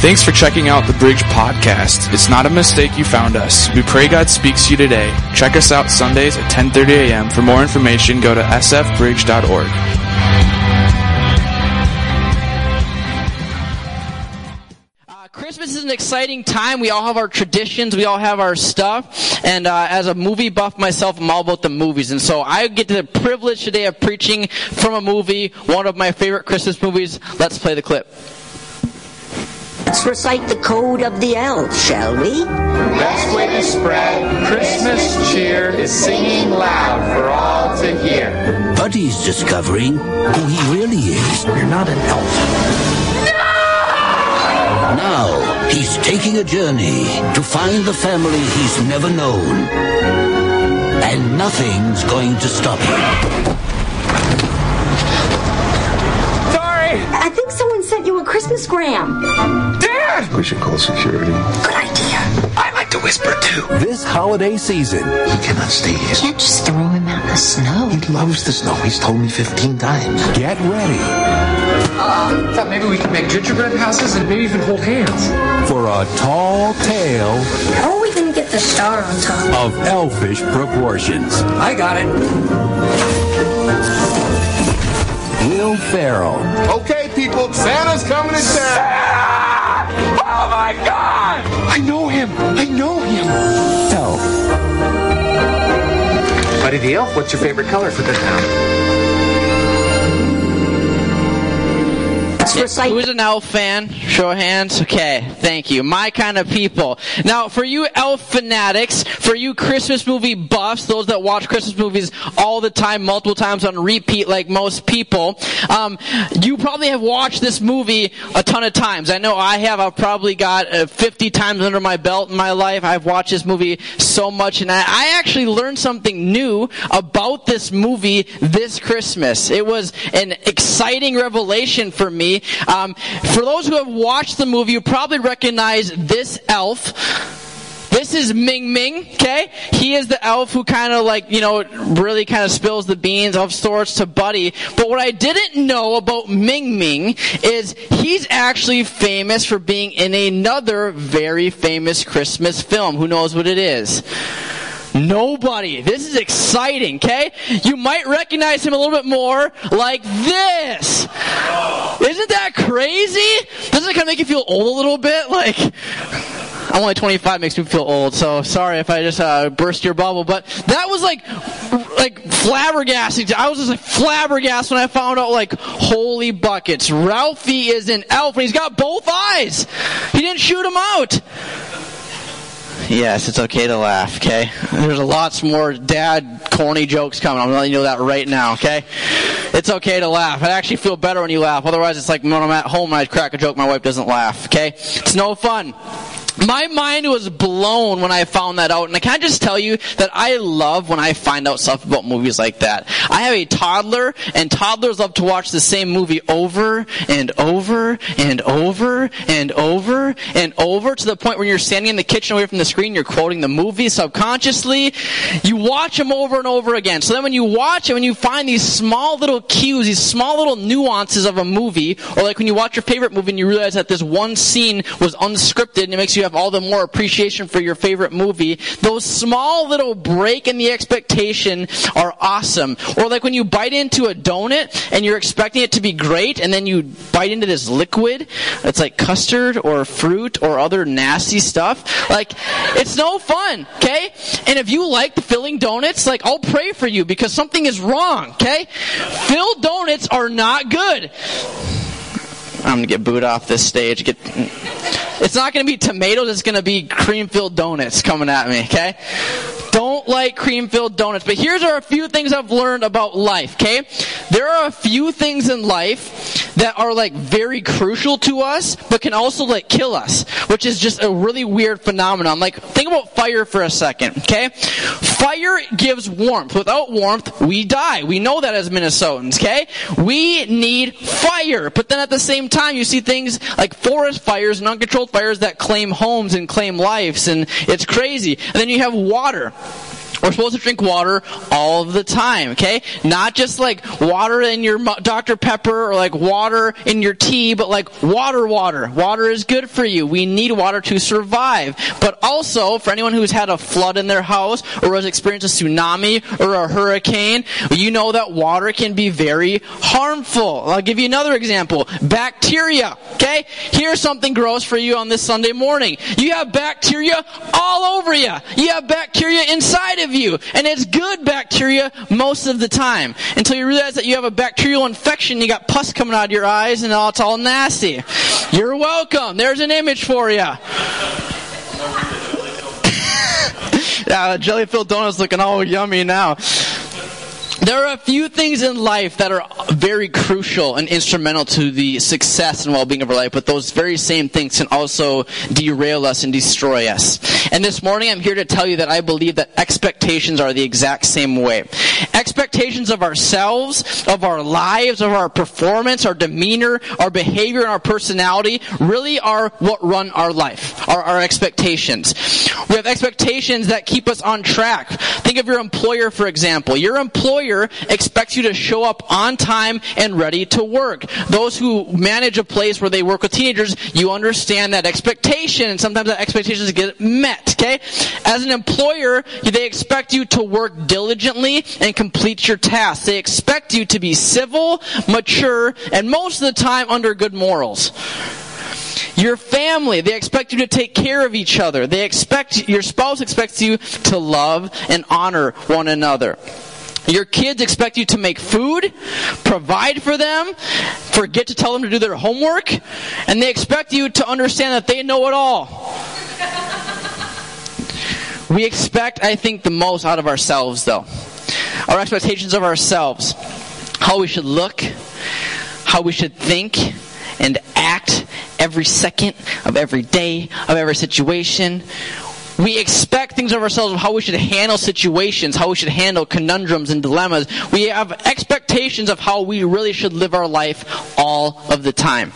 Thanks for checking out the Bridge Podcast. It's not a mistake you found us. We pray God speaks to you today. Check us out Sundays at 10:30 a.m. For more information, go to sfbridge.org. Uh, Christmas is an exciting time. We all have our traditions. We all have our stuff. And uh, as a movie buff myself, I'm all about the movies. And so I get the privilege today of preaching from a movie, one of my favorite Christmas movies. Let's play the clip. Let's recite the code of the elves, shall we? Best way to spread Christmas cheer is singing loud for all to hear. Buddy's discovering who he really is. You're not an elf. Now, he's taking a journey to find the family he's never known. And nothing's going to stop him. Sorry! I think someone sent you a Christmas gram. Dad! We should call security. Good idea. I like to whisper too. This holiday season, He cannot stay here. Can't just throw him out in the snow. He loves the snow. He's told me 15 times. get ready uh, I thought maybe we could make gingerbread houses and maybe even hold hands. for a tall tale How are we gonna get the star on top? of elfish proportions. I got it. Will Ferrell, Okay, people, Santa's coming to town. Oh my god! I know him! I know him! Elf, Buddy the Elf, what's your favorite color for the town? Who's an elf fan? Show of hands. Okay, thank you. My kind of people. Now, for you elf fanatics, for you Christmas movie buffs, those that watch Christmas movies all the time, multiple times on repeat, like most people, um, you probably have watched this movie a ton of times. I know I have. I've probably got uh, 50 times under my belt in my life. I've watched this movie so much, and I, I actually learned something new about this movie this Christmas. It was an exciting revelation for me. Um, for those who have watched the movie, you probably recognize this elf. This is Ming Ming, okay? He is the elf who kind of like, you know, really kind of spills the beans of sorts to Buddy. But what I didn't know about Ming Ming is he's actually famous for being in another very famous Christmas film. Who knows what it is? Nobody. This is exciting, okay? You might recognize him a little bit more like this. Isn't that crazy? Doesn't it kind of make you feel old a little bit? Like, I'm only 25, makes me feel old, so sorry if I just uh, burst your bubble. But that was like, like flabbergasting. I was just like flabbergasted when I found out, like, holy buckets. Ralphie is an elf, and he's got both eyes. He didn't shoot him out. Yes, it's okay to laugh, okay? There's lots more dad corny jokes coming. I'm letting you know that right now, okay? It's okay to laugh. I actually feel better when you laugh. Otherwise, it's like when I'm at home and I crack a joke, my wife doesn't laugh, okay? It's no fun. My mind was blown when I found that out, and I can't just tell you that I love when I find out stuff about movies like that. I have a toddler, and toddlers love to watch the same movie over and over and over and over and over to the point where you're standing in the kitchen away from the screen, you're quoting the movie subconsciously. You watch them over and over again. So then when you watch it, when you find these small little cues, these small little nuances of a movie, or like when you watch your favorite movie and you realize that this one scene was unscripted and it makes you have all the more appreciation for your favorite movie, those small little break in the expectation are awesome. Or like when you bite into a donut and you're expecting it to be great and then you bite into this liquid, it's like custard or fruit or other nasty stuff. Like, it's no fun, okay? And if you like the filling donuts, like, I'll pray for you because something is wrong, okay? Filled donuts are not good. I'm gonna get booed off this stage. Get, it's not gonna be tomatoes. It's gonna be cream-filled donuts coming at me. Okay. Like cream-filled donuts. But here's are a few things I've learned about life. Okay. There are a few things in life that are like very crucial to us, but can also like kill us, which is just a really weird phenomenon. Like think about fire for a second. Okay. Fire gives warmth. Without warmth, we die. We know that as Minnesotans. Okay. We need fire. But then at the same time, you see things like forest fires and uncontrolled fires that claim homes and claim lives, and it's crazy. And then you have water. We're supposed to drink water all the time, okay? Not just like water in your Dr. Pepper or like water in your tea, but like water, water. Water is good for you. We need water to survive. But also, for anyone who's had a flood in their house or has experienced a tsunami or a hurricane, you know that water can be very harmful. I'll give you another example. Bacteria, okay? Here's something gross for you on this Sunday morning. You have bacteria all over you. You have bacteria inside of you. And it's good bacteria most of the time. Until you realize that you have a bacterial infection, you got pus coming out of your eyes and it's all nasty. You're welcome. There's an image for you. yeah, jelly filled donut's looking all yummy now. There are a few things in life that are very crucial and instrumental to the success and well-being of our life, but those very same things can also derail us and destroy us. And this morning I'm here to tell you that I believe that expectations are the exact same way. Expectations of ourselves, of our lives, of our performance, our demeanor, our behavior, and our personality really are what run our life, are our expectations. We have expectations that keep us on track. Think of your employer, for example. Your employer expects you to show up on time and ready to work. Those who manage a place where they work with teenagers, you understand that expectation, and sometimes that expectations get met, okay? As an employer, they expect you to work diligently and complete your tasks. They expect you to be civil, mature, and most of the time under good morals. Your family, they expect you to take care of each other. They expect, your spouse expects you to love and honor one another. Your kids expect you to make food, provide for them, forget to tell them to do their homework, and they expect you to understand that they know it all. We expect, I think, the most out of ourselves, though. Our expectations of ourselves. How we should look, how we should think, and act every second of every day, of every situation. We expect things of ourselves of how we should handle situations, how we should handle conundrums and dilemmas. We have expectations of how we really should live our life all of the time.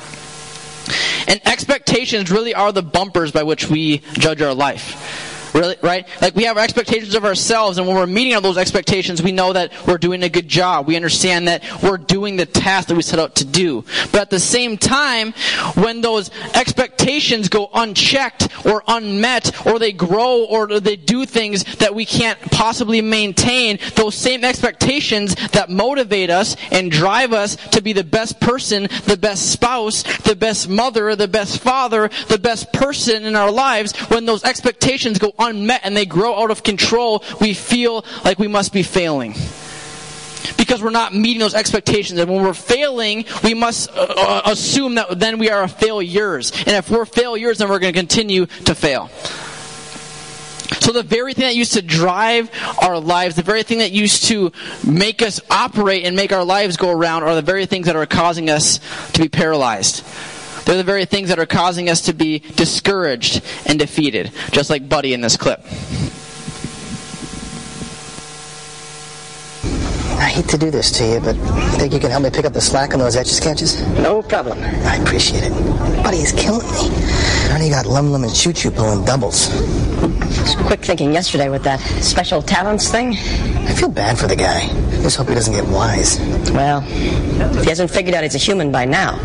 And expectations really are the bumpers by which we judge our life. Really, right? Like we have expectations of ourselves, and when we're meeting all those expectations, we know that we're doing a good job. We understand that we're doing the task that we set out to do. But at the same time, when those expectations go unchecked or unmet, or they grow or they do things that we can't possibly maintain, those same expectations that motivate us and drive us to be the best person, the best spouse, the best mother, the best father, the best person in our lives, when those expectations go unmet and they grow out of control, we feel like we must be failing. Because we're not meeting those expectations. And when we're failing, we must uh, uh, assume that then we are failures. And if we're failures, then we're going to continue to fail. So the very thing that used to drive our lives, the very thing that used to make us operate and make our lives go around are the very things that are causing us to be paralyzed. They're the very things that are causing us to be discouraged and defeated, just like Buddy in this clip. I hate to do this to you, but I think you can help me pick up the slack on those etch sketches? No problem. I appreciate it. Buddy is killing me. I already got Lum Lum and Choo Choo pulling doubles. Quick thinking yesterday with that special talents thing. I feel bad for the guy. Just hope he doesn't get wise. Well, if he hasn't figured out he's a human by now,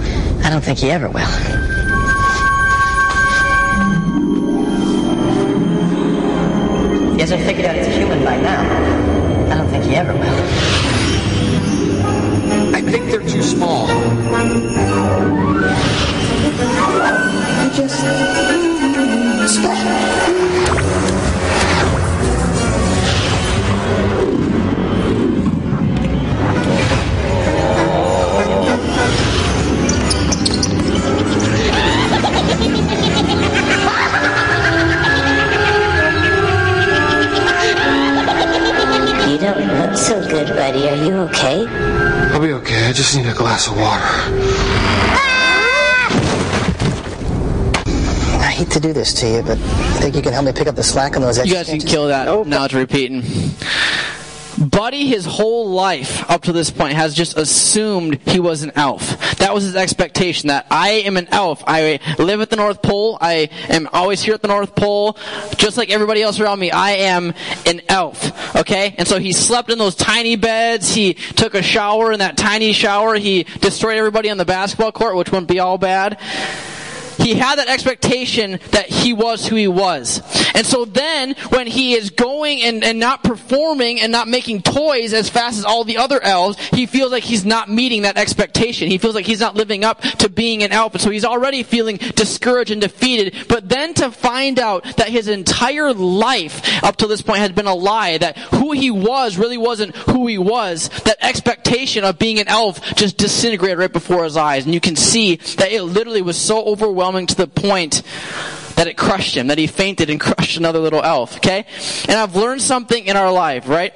I don't think he ever will. He hasn't figured out he's a human by now, I don't think he ever will. I think they're too small. You just special. Just need a glass of water. I hate to do this to you, but I think you can help me pick up the slack on those etch You guys can kill that. Now it's repeating. Buddy, his whole life up to this point, has just assumed he was an elf. That was his expectation, that I am an elf. I live at the North Pole. I am always here at the North Pole. Just like everybody else around me, I am an elf. Okay? And so he slept in those tiny beds. He took a shower in that tiny shower. He destroyed everybody on the basketball court, which wouldn't be all bad he had that expectation that he was who he was. And so then, when he is going and, and not performing and not making toys as fast as all the other elves, he feels like he's not meeting that expectation. He feels like he's not living up to being an elf. And so he's already feeling discouraged and defeated. But then to find out that his entire life up to this point had been a lie, that who he was really wasn't who he was, that expectation of being an elf just disintegrated right before his eyes. And you can see that it literally was so overwhelming to the point that it crushed him, that he fainted and crushed another little elf, okay? And I've learned something in our life, right?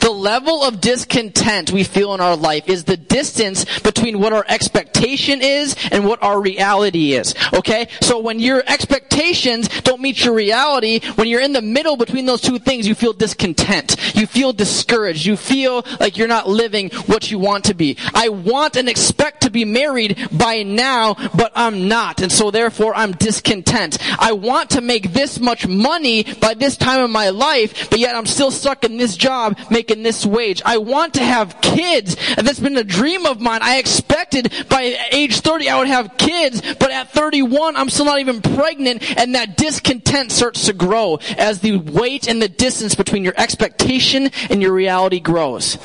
The level of discontent we feel in our life is the distance between what our expectation is and what our reality is. Okay? So when your expectations don't meet your reality, when you're in the middle between those two things, you feel discontent. You feel discouraged. You feel like you're not living what you want to be. I want and expect to be married by now, but I'm not. And so therefore I'm discontent. I want to make this much money by this time of my life, but yet I'm still stuck in this job making this wage. I want to have kids. That's been a dream of mine. I expected by age 30 I would have kids, but at 31 I'm still not even pregnant and that discontent starts to grow as the weight and the distance between your expectation and your reality grows.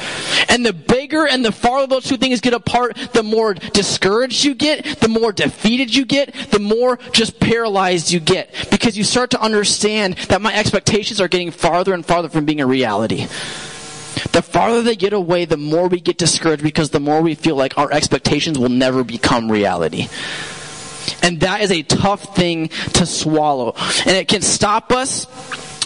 And the bigger and the farther those two things get apart, the more discouraged you get, the more defeated you get, the more just paralyzed you get because you start to understand that my expectations are getting farther and farther from being a reality. The farther they get away, the more we get discouraged because the more we feel like our expectations will never become reality. And that is a tough thing to swallow. And it can stop us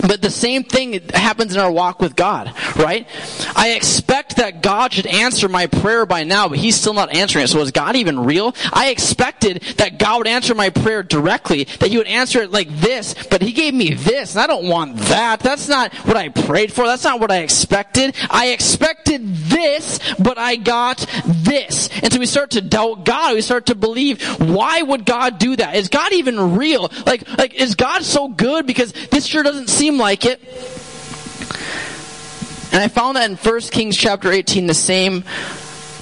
but the same thing happens in our walk with God, right? I expect that God should answer my prayer by now, but He's still not answering it. So is God even real? I expected that God would answer my prayer directly, that He would answer it like this, but He gave me this, and I don't want that. That's not what I prayed for. That's not what I expected. I expected this, but I got this. And so we start to doubt God. We start to believe, why would God do that? Is God even real? Like, like, is God so good? Because this sure doesn't seem seem like it. And I found that in 1 Kings chapter 18, the same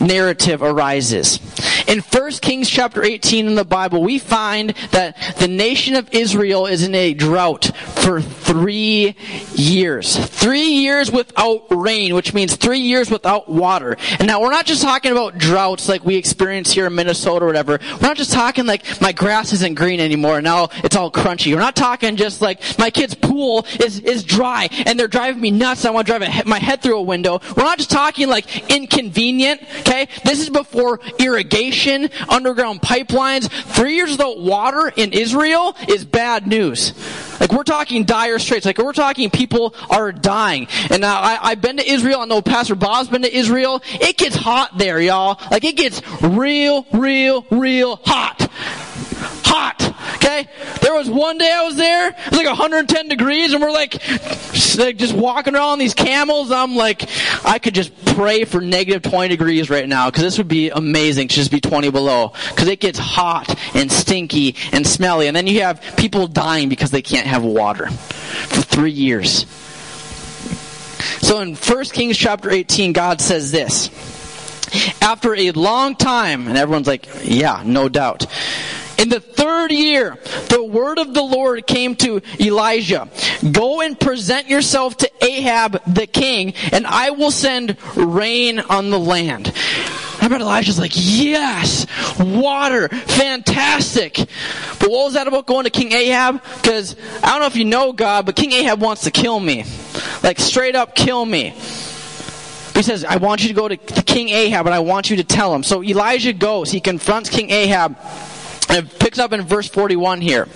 narrative arises. In 1 Kings chapter 18 in the Bible, we find that the nation of Israel is in a drought for three years. Three years without rain, which means three years without water. And now we're not just talking about droughts like we experience here in Minnesota or whatever. We're not just talking like my grass isn't green anymore. Now it's all crunchy. We're not talking just like my kid's pool is, is dry and they're driving me nuts. I want to drive my head through a window. We're not just talking like inconvenient. Okay. This is before irrigation, underground pipelines. Three years without water in Israel is bad news. Like we're talking dire straits. Like we're talking people are dying. And now I, I've been to Israel. I know Pastor Bob's been to Israel. It gets hot there, y'all. Like it gets real, real, real hot. Hot. Okay? There was one day I was there, it was like 110 degrees, and we're like, like just walking around on these camels. I'm like, I could just pray for negative 20 degrees right now, because this would be amazing to just be 20 below. Because it gets hot and stinky and smelly. And then you have people dying because they can't have water for three years. So in 1 Kings chapter 18, God says this. After a long time, and everyone's like, yeah, no doubt. In the third year, the word of the Lord came to Elijah. Go and present yourself to Ahab the king, and I will send rain on the land. I bet Elijah's like, yes, water, fantastic. But what was that about going to King Ahab? Because I don't know if you know God, but King Ahab wants to kill me. Like straight up kill me. He says, I want you to go to King Ahab and I want you to tell him. So Elijah goes. He confronts King Ahab. It picks up in verse 41 here.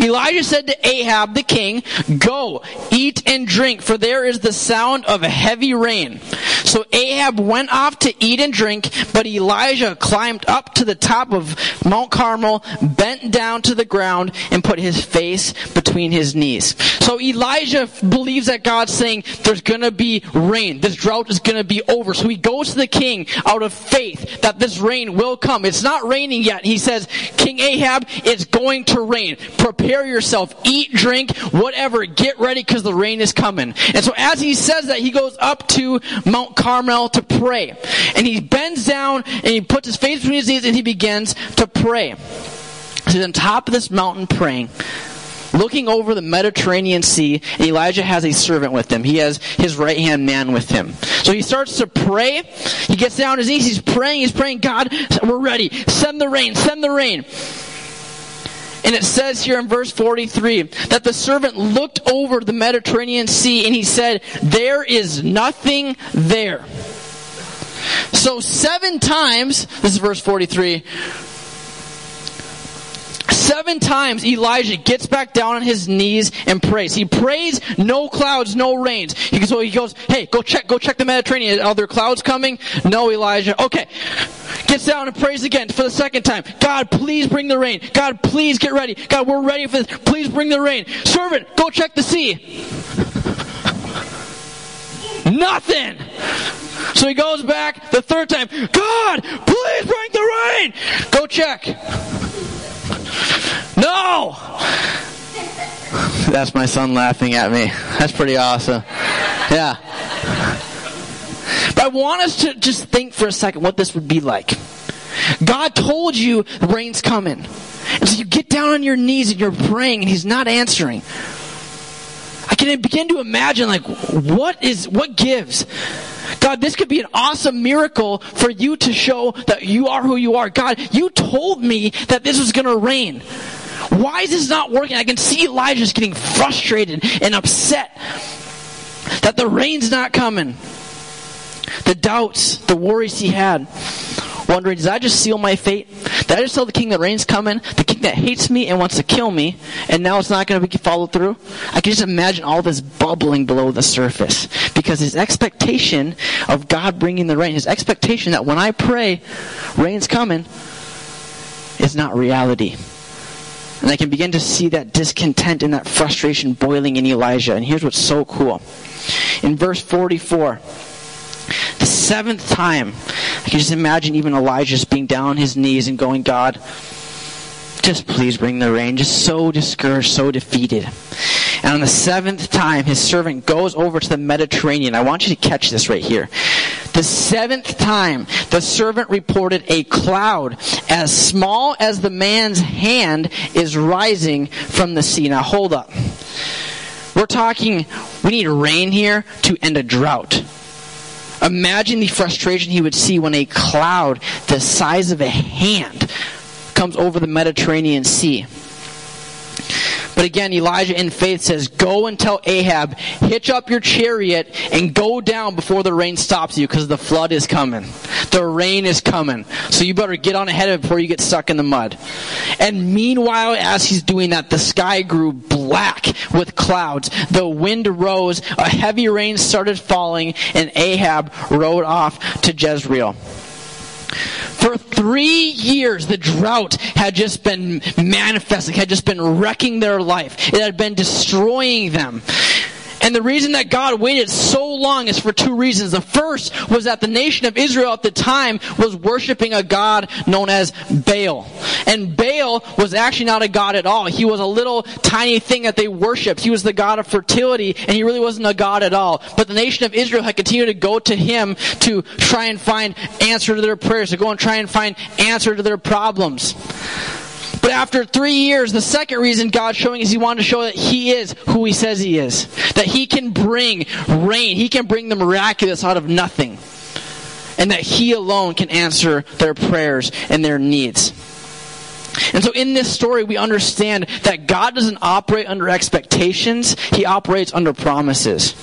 Elijah said to Ahab the king, Go, eat and drink, for there is the sound of heavy rain. So Ahab went off to eat and drink, but Elijah climbed up to the top of Mount Carmel, bent down to the ground, and put his face between his knees. So Elijah believes that God's saying there's gonna be rain. This drought is gonna be over. So he goes to the king out of faith that this rain will come. It's not raining yet. He says, King Ahab, it's going to rain. Prepare yourself. Eat, drink, whatever. Get ready because the rain is coming. And so as he says that, he goes up to Mount Carmel to pray. And he bends down and he puts his face between his knees and he begins to pray. He's on top of this mountain praying looking over the Mediterranean Sea, and Elijah has a servant with him. He has his right hand man with him. So he starts to pray. He gets down on his knees. He's praying. He's praying, God, we're ready. Send the rain. Send the rain. And it says here in verse 43 that the servant looked over the Mediterranean Sea and he said, There is nothing there. So seven times, this is verse 43, Seven times Elijah gets back down on his knees and prays. He prays, no clouds, no rains. He, so he goes, hey, go check, go check the Mediterranean. Are there clouds coming? No, Elijah. Okay. Gets down and prays again for the second time. God, please bring the rain. God, please get ready. God, we're ready for this. Please bring the rain. Servant, go check the sea. Nothing. So he goes back the third time. God, please bring the rain. Go check. No! That's my son laughing at me. That's pretty awesome. Yeah. But I want us to just think for a second what this would be like. God told you the rain's coming. And so you get down on your knees and you're praying and he's not answering. I can begin to imagine like what is what gives? God, this could be an awesome miracle for you to show that you are who you are. God, you told me that this was going to rain. Why is this not working? I can see Elijah's getting frustrated and upset that the rain's not coming. The doubts, the worries he had. Wondering, did I just seal my fate? Did I just tell the king that rain's coming? The king that hates me and wants to kill me, and now it's not going to be followed through? I can just imagine all this bubbling below the surface. Because his expectation of God bringing the rain, his expectation that when I pray, rain's coming, is not reality. And I can begin to see that discontent and that frustration boiling in Elijah. And here's what's so cool. In verse 44, the seventh time, I can just imagine even Elijah just being down on his knees and going, God, just please bring the rain. Just so discouraged, so defeated. And on the seventh time, his servant goes over to the Mediterranean. I want you to catch this right here. The seventh time, the servant reported a cloud as small as the man's hand is rising from the sea. Now hold up. We're talking, we need rain here to end a drought. Imagine the frustration he would see when a cloud the size of a hand comes over the Mediterranean Sea. But again, Elijah in faith says, Go and tell Ahab, hitch up your chariot and go down before the rain stops you because the flood is coming. The rain is coming. So you better get on ahead of it before you get stuck in the mud. And meanwhile, as he's doing that, the sky grew black with clouds. The wind rose, a heavy rain started falling, and Ahab rode off to Jezreel. For three years, the drought had just been manifesting, had just been wrecking their life. It had been destroying them. And the reason that God waited so long is for two reasons. The first was that the nation of Israel at the time was worshiping a God known as Baal. And Baal was actually not a God at all. He was a little tiny thing that they worshiped. He was the God of fertility and he really wasn't a God at all. But the nation of Israel had continued to go to him to try and find answer to their prayers, to go and try and find answer to their problems. But after three years, the second reason God's showing is He wanted to show that He is who He says He is. That He can bring rain. He can bring the miraculous out of nothing. And that He alone can answer their prayers and their needs. And so in this story, we understand that God doesn't operate under expectations, He operates under promises.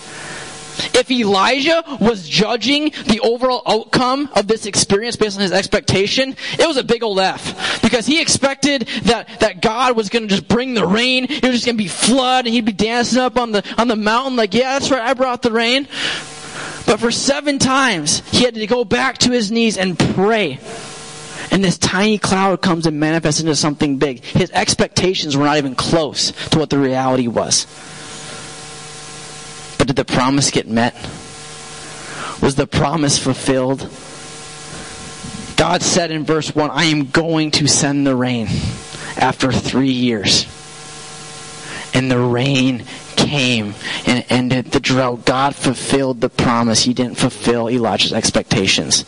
If Elijah was judging the overall outcome of this experience based on his expectation, it was a big old F. Because he expected that, that God was going to just bring the rain, it was just going to be flood, and he'd be dancing up on the, on the mountain like, yeah, that's right, I brought the rain. But for seven times, he had to go back to his knees and pray. And this tiny cloud comes and manifests into something big. His expectations were not even close to what the reality was. Did the promise get met? Was the promise fulfilled? God said in verse 1, I am going to send the rain after three years. And the rain came and ended the drought. God fulfilled the promise. He didn't fulfill Elijah's expectations.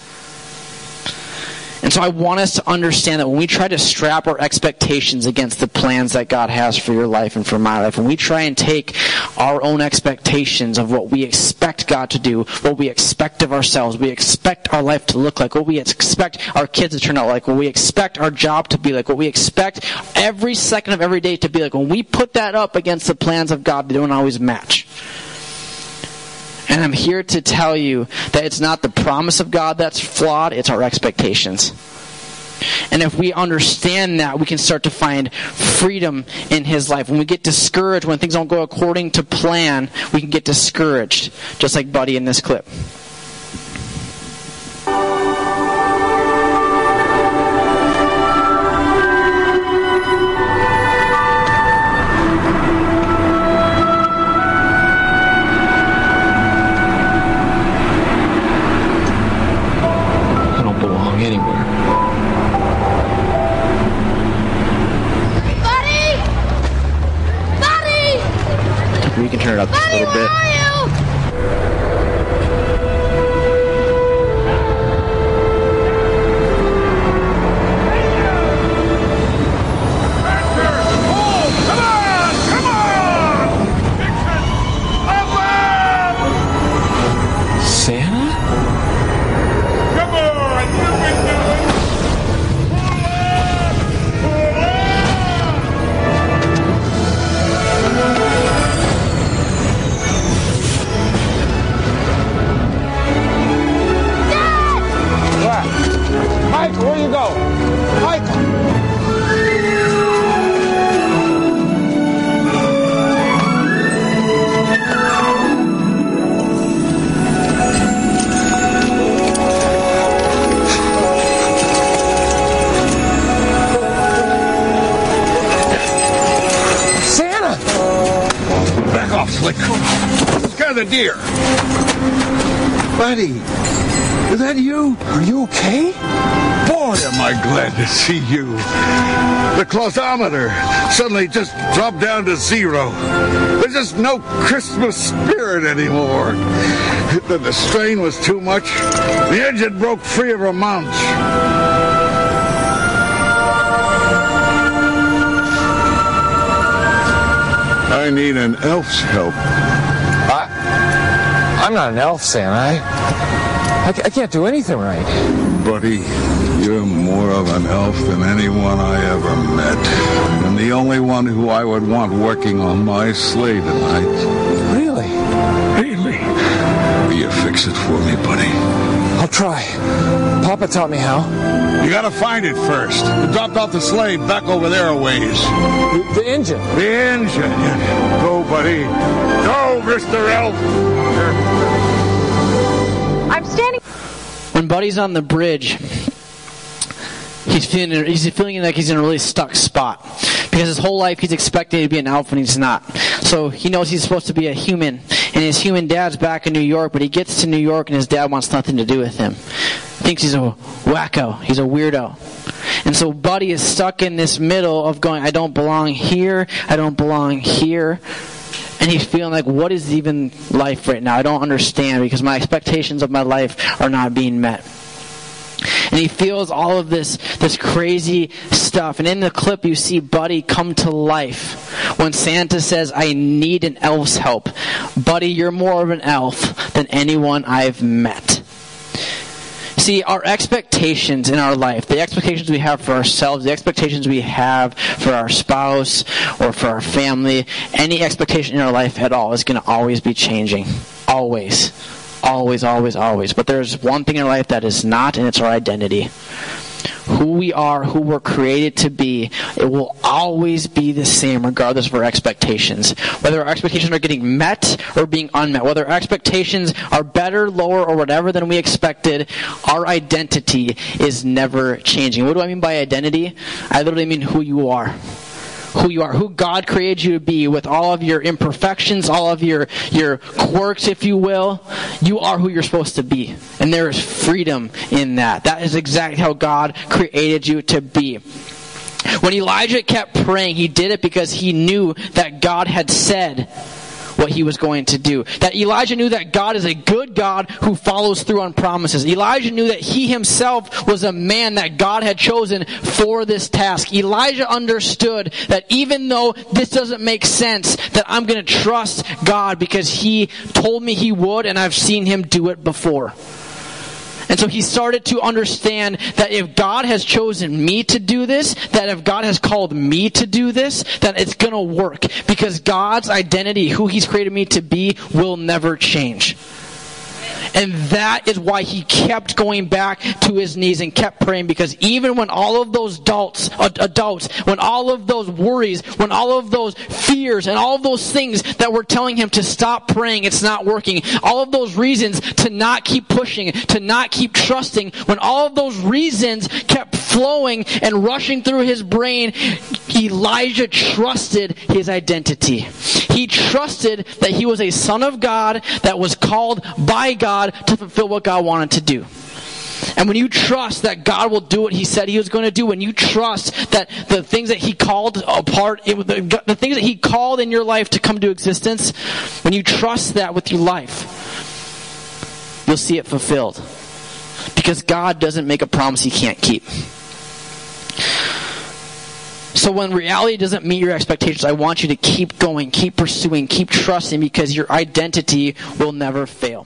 And so I want us to understand that when we try to strap our expectations against the plans that God has for your life and for my life, when we try and take our own expectations of what we expect God to do, what we expect of ourselves, we expect our life to look like, what we expect our kids to turn out like, what we expect our job to be like, what we expect every second of every day to be like, when we put that up against the plans of God, they don't always match. And I'm here to tell you that it's not the promise of God that's flawed, it's our expectations. And if we understand that, we can start to find freedom in His life. When we get discouraged, when things don't go according to plan, we can get discouraged, just like Buddy in this clip. Michael, where you go? Santa! Back off, Slick. Scare the deer. Buddy, is that you? Are you okay? Boy, am I glad to see you. The Clausometer suddenly just dropped down to zero. There's just no Christmas spirit anymore. The, the strain was too much. The engine broke free of her mounts. I need an elf's help. I, I'm not an elf, Santa. I, I, I can't do anything right. Buddy, you're more of an elf than anyone I ever met. And the only one who I would want working on my sleigh tonight. Really? Really? Will you fix it for me, buddy? I'll try. Papa taught me how. You gotta find it first. You dropped off the sleigh back over there a ways. The, the engine. The engine. Go, buddy. Go, Mr. Elf. I'm standing. When Buddy's on the bridge, he's feeling he's feeling like he's in a really stuck spot because his whole life he's expecting to be an elf and he's not. So he knows he's supposed to be a human, and his human dad's back in New York, but he gets to New York and his dad wants nothing to do with him. Thinks he's a wacko, he's a weirdo. And so Buddy is stuck in this middle of going, I don't belong here, I don't belong here. And he's feeling like, what is even life right now? I don't understand because my expectations of my life are not being met. And he feels all of this, this crazy stuff. And in the clip, you see Buddy come to life when Santa says, I need an elf's help. Buddy, you're more of an elf than anyone I've met. See, our expectations in our life, the expectations we have for ourselves, the expectations we have for our spouse or for our family, any expectation in our life at all is going to always be changing. Always. Always, always, always. But there's one thing in our life that is not, and it's our identity. Who we are, who we're created to be, it will always be the same regardless of our expectations. Whether our expectations are getting met or being unmet, whether our expectations are better, lower, or whatever than we expected, our identity is never changing. What do I mean by identity? I literally mean who you are who you are, who God created you to be with all of your imperfections, all of your, your quirks, if you will. You are who you're supposed to be. And there is freedom in that. That is exactly how God created you to be. When Elijah kept praying, he did it because he knew that God had said, what he was going to do. That Elijah knew that God is a good God who follows through on promises. Elijah knew that he himself was a man that God had chosen for this task. Elijah understood that even though this doesn't make sense, that I'm going to trust God because he told me he would and I've seen him do it before. And so he started to understand that if God has chosen me to do this, that if God has called me to do this, that it's going to work. Because God's identity, who he's created me to be, will never change. And that is why he kept going back to his knees and kept praying because even when all of those adults, adults, when all of those worries, when all of those fears and all of those things that were telling him to stop praying, it's not working. All of those reasons to not keep pushing, to not keep trusting, when all of those reasons kept flowing and rushing through his brain, Elijah trusted his identity. He trusted that he was a son of God that was called by God to fulfill what God wanted to do. And when you trust that God will do what He said He was going to do, when you trust that the things that He called apart, it, the, the things that He called in your life to come to existence, when you trust that with your life, you'll see it fulfilled. Because God doesn't make a promise He can't keep. So when reality doesn't meet your expectations, I want you to keep going, keep pursuing, keep trusting because your identity will never fail.